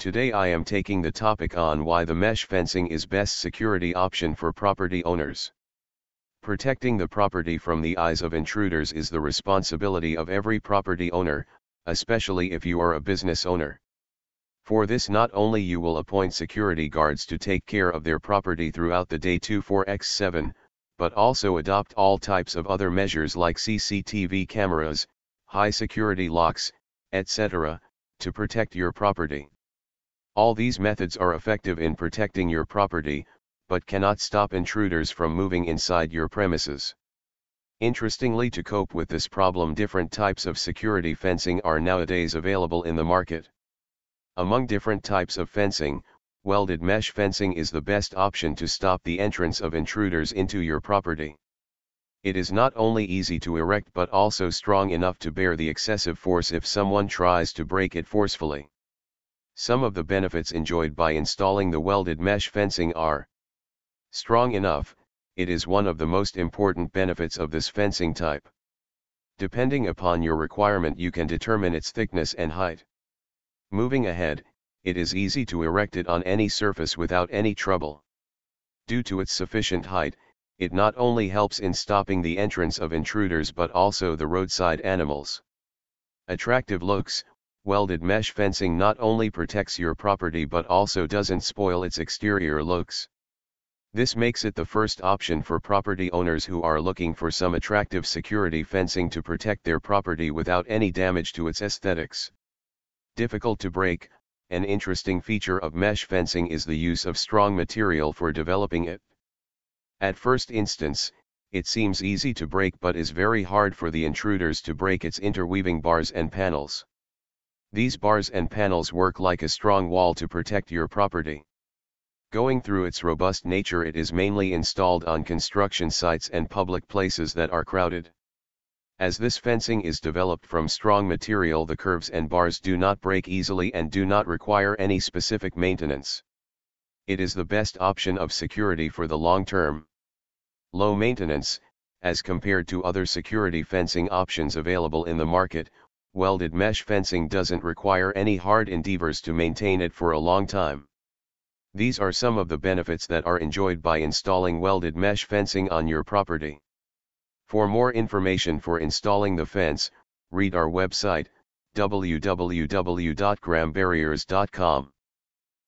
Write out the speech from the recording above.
Today I am taking the topic on why the mesh fencing is best security option for property owners. Protecting the property from the eyes of intruders is the responsibility of every property owner, especially if you are a business owner. For this not only you will appoint security guards to take care of their property throughout the day 24x7, but also adopt all types of other measures like CCTV cameras, high security locks, etc., to protect your property. All these methods are effective in protecting your property, but cannot stop intruders from moving inside your premises. Interestingly to cope with this problem different types of security fencing are nowadays available in the market. Among different types of fencing, welded mesh fencing is the best option to stop the entrance of intruders into your property. It is not only easy to erect but also strong enough to bear the excessive force if someone tries to break it forcefully. Some of the benefits enjoyed by installing the welded mesh fencing are strong enough, it is one of the most important benefits of this fencing type. Depending upon your requirement you can determine its thickness and height. Moving ahead, it is easy to erect it on any surface without any trouble. Due to its sufficient height, it not only helps in stopping the entrance of intruders but also the roadside animals. Attractive looks, welded mesh fencing not only protects your property but also doesn't spoil its exterior looks. This makes it the first option for property owners who are looking for some attractive security fencing to protect their property without any damage to its aesthetics. Difficult to break, an interesting feature of mesh fencing is the use of strong material for developing it. At first instance, it seems easy to break but is very hard for the intruders to break its interweaving bars and panels. These bars and panels work like a strong wall to protect your property. Going through its robust nature it is mainly installed on construction sites and public places that are crowded. As this fencing is developed from strong material the curves and bars do not break easily and do not require any specific maintenance. It is the best option of security for the long term. Low maintenance, as compared to other security fencing options available in the market, welded mesh fencing doesn't require any hard endeavors to maintain it for a long time. These are some of the benefits that are enjoyed by installing welded mesh fencing on your property. For more information for installing the fence, read our website, www.grahambarriers.com.